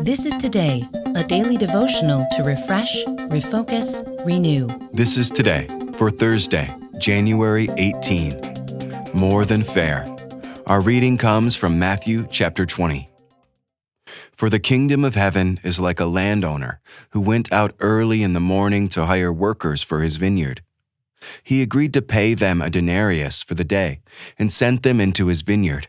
This is Today, a daily devotional to refresh, refocus, renew. This is today for Thursday, January 18. More than fair. Our reading comes from Matthew chapter 20. For the kingdom of heaven is like a landowner who went out early in the morning to hire workers for his vineyard. He agreed to pay them a denarius for the day and sent them into his vineyard.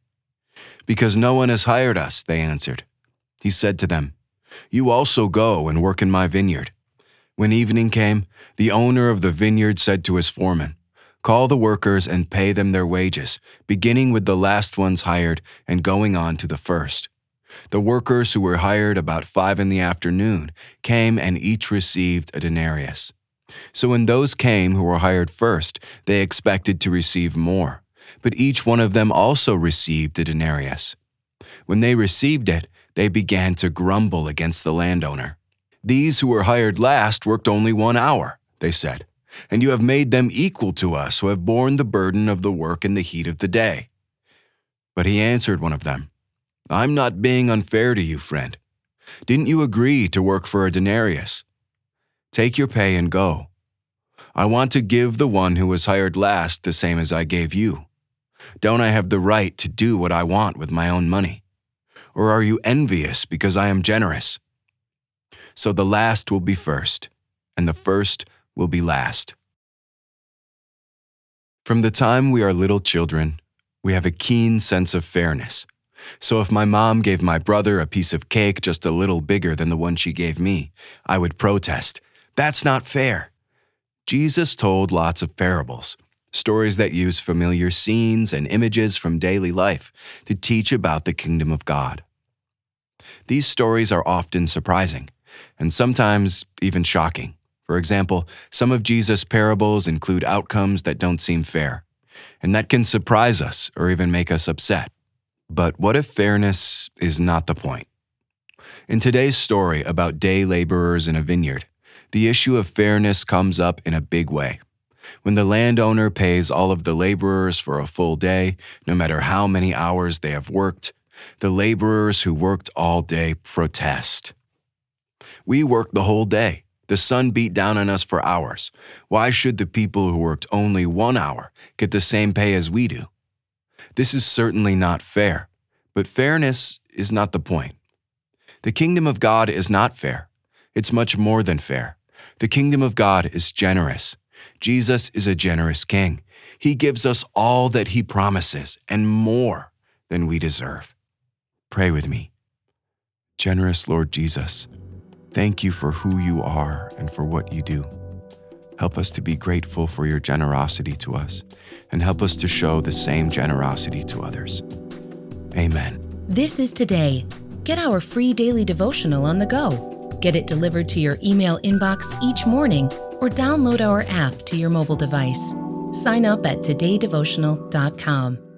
Because no one has hired us, they answered. He said to them, You also go and work in my vineyard. When evening came, the owner of the vineyard said to his foreman, Call the workers and pay them their wages, beginning with the last ones hired and going on to the first. The workers who were hired about five in the afternoon came and each received a denarius. So when those came who were hired first, they expected to receive more but each one of them also received a denarius. When they received it, they began to grumble against the landowner. These who were hired last worked only one hour, they said, and you have made them equal to us who have borne the burden of the work in the heat of the day. But he answered one of them, I'm not being unfair to you, friend. Didn't you agree to work for a denarius? Take your pay and go. I want to give the one who was hired last the same as I gave you. Don't I have the right to do what I want with my own money? Or are you envious because I am generous? So the last will be first, and the first will be last. From the time we are little children, we have a keen sense of fairness. So if my mom gave my brother a piece of cake just a little bigger than the one she gave me, I would protest, That's not fair. Jesus told lots of parables stories that use familiar scenes and images from daily life to teach about the kingdom of God. These stories are often surprising, and sometimes even shocking. For example, some of Jesus' parables include outcomes that don't seem fair, and that can surprise us or even make us upset. But what if fairness is not the point? In today's story about day laborers in a vineyard, the issue of fairness comes up in a big way. When the landowner pays all of the laborers for a full day, no matter how many hours they have worked, the laborers who worked all day protest. We worked the whole day. The sun beat down on us for hours. Why should the people who worked only one hour get the same pay as we do? This is certainly not fair, but fairness is not the point. The kingdom of God is not fair. It's much more than fair. The kingdom of God is generous. Jesus is a generous king. He gives us all that he promises and more than we deserve. Pray with me. Generous Lord Jesus, thank you for who you are and for what you do. Help us to be grateful for your generosity to us and help us to show the same generosity to others. Amen. This is Today. Get our free daily devotional on the go. Get it delivered to your email inbox each morning or download our app to your mobile device. Sign up at todaydevotional.com.